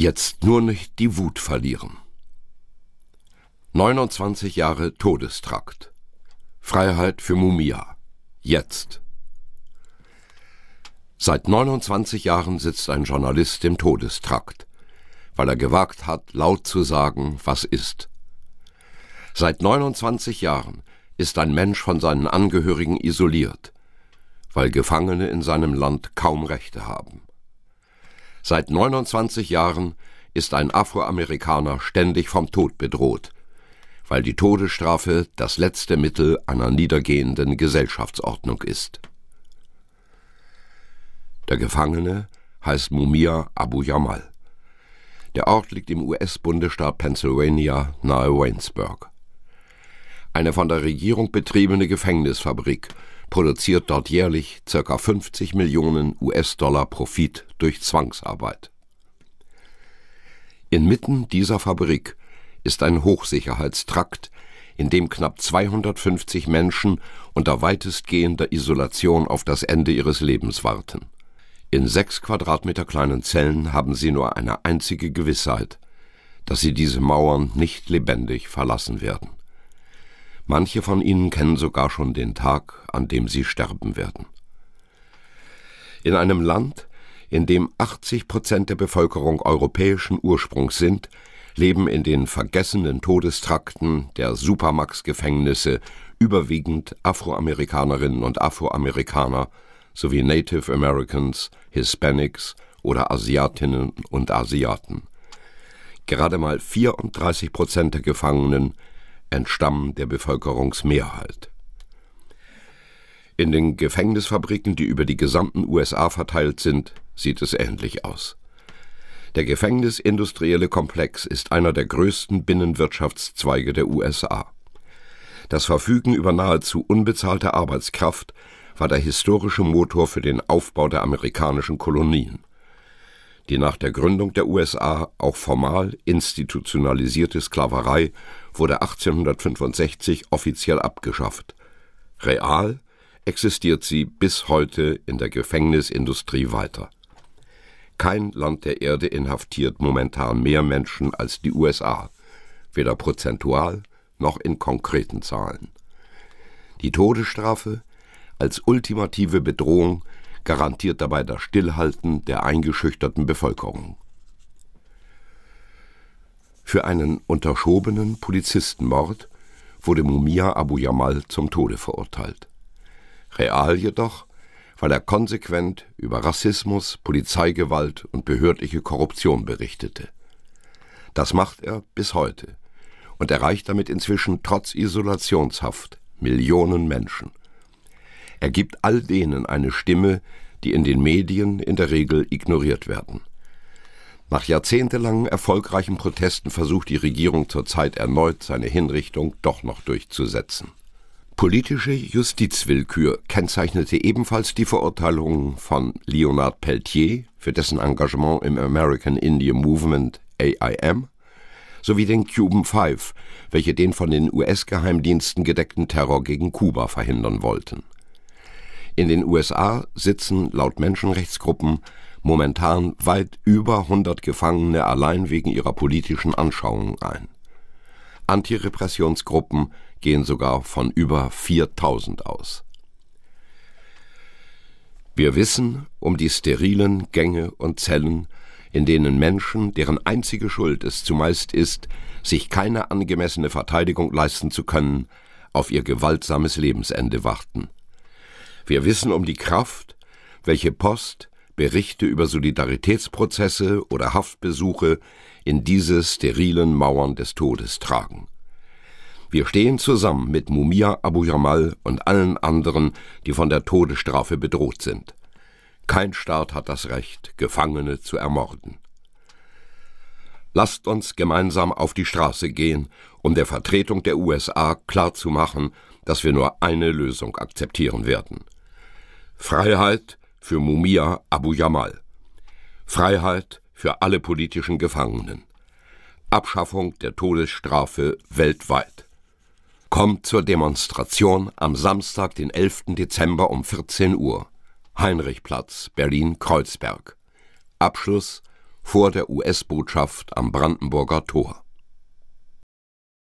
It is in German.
Jetzt nur nicht die Wut verlieren. 29 Jahre Todestrakt. Freiheit für Mumia. Jetzt. Seit 29 Jahren sitzt ein Journalist im Todestrakt, weil er gewagt hat, laut zu sagen, was ist. Seit 29 Jahren ist ein Mensch von seinen Angehörigen isoliert, weil Gefangene in seinem Land kaum Rechte haben. Seit 29 Jahren ist ein Afroamerikaner ständig vom Tod bedroht, weil die Todesstrafe das letzte Mittel einer niedergehenden Gesellschaftsordnung ist. Der Gefangene heißt Mumia Abu Jamal. Der Ort liegt im US-Bundesstaat Pennsylvania nahe Waynesburg. Eine von der Regierung betriebene Gefängnisfabrik produziert dort jährlich ca. 50 Millionen US-Dollar Profit durch Zwangsarbeit. Inmitten dieser Fabrik ist ein Hochsicherheitstrakt, in dem knapp 250 Menschen unter weitestgehender Isolation auf das Ende ihres Lebens warten. In sechs Quadratmeter kleinen Zellen haben sie nur eine einzige Gewissheit, dass sie diese Mauern nicht lebendig verlassen werden. Manche von ihnen kennen sogar schon den Tag, an dem sie sterben werden. In einem Land, in dem 80 Prozent der Bevölkerung europäischen Ursprungs sind, leben in den vergessenen Todestrakten der Supermax-Gefängnisse überwiegend Afroamerikanerinnen und Afroamerikaner sowie Native Americans, Hispanics oder Asiatinnen und Asiaten. Gerade mal 34 Prozent der Gefangenen entstammen der Bevölkerungsmehrheit. In den Gefängnisfabriken, die über die gesamten USA verteilt sind, sieht es ähnlich aus. Der gefängnisindustrielle Komplex ist einer der größten Binnenwirtschaftszweige der USA. Das Verfügen über nahezu unbezahlte Arbeitskraft war der historische Motor für den Aufbau der amerikanischen Kolonien. Die nach der Gründung der USA auch formal institutionalisierte Sklaverei wurde 1865 offiziell abgeschafft. Real existiert sie bis heute in der Gefängnisindustrie weiter. Kein Land der Erde inhaftiert momentan mehr Menschen als die USA, weder prozentual noch in konkreten Zahlen. Die Todesstrafe als ultimative Bedrohung garantiert dabei das Stillhalten der eingeschüchterten Bevölkerung. Für einen unterschobenen Polizistenmord wurde Mumia Abu Jamal zum Tode verurteilt. Real jedoch, weil er konsequent über Rassismus, Polizeigewalt und behördliche Korruption berichtete. Das macht er bis heute und erreicht damit inzwischen trotz Isolationshaft Millionen Menschen. Er gibt all denen eine Stimme, die in den Medien in der Regel ignoriert werden. Nach jahrzehntelangen erfolgreichen Protesten versucht die Regierung zurzeit erneut, seine Hinrichtung doch noch durchzusetzen. Politische Justizwillkür kennzeichnete ebenfalls die Verurteilung von Leonard Peltier für dessen Engagement im American Indian Movement AIM sowie den Cuban Five, welche den von den US-Geheimdiensten gedeckten Terror gegen Kuba verhindern wollten. In den USA sitzen laut Menschenrechtsgruppen momentan weit über 100 Gefangene allein wegen ihrer politischen Anschauungen ein. Antirepressionsgruppen gehen sogar von über 4000 aus. Wir wissen um die sterilen Gänge und Zellen, in denen Menschen, deren einzige Schuld es zumeist ist, sich keine angemessene Verteidigung leisten zu können, auf ihr gewaltsames Lebensende warten. Wir wissen um die Kraft, welche Post Berichte über Solidaritätsprozesse oder Haftbesuche in diese sterilen Mauern des Todes tragen. Wir stehen zusammen mit Mumia Abu Jamal und allen anderen, die von der Todesstrafe bedroht sind. Kein Staat hat das Recht, Gefangene zu ermorden. Lasst uns gemeinsam auf die Straße gehen, um der Vertretung der USA klarzumachen, dass wir nur eine Lösung akzeptieren werden. Freiheit für Mumia Abu Jamal. Freiheit für alle politischen Gefangenen. Abschaffung der Todesstrafe weltweit. Kommt zur Demonstration am Samstag, den 11. Dezember um 14 Uhr. Heinrichplatz, Berlin-Kreuzberg. Abschluss vor der US-Botschaft am Brandenburger Tor.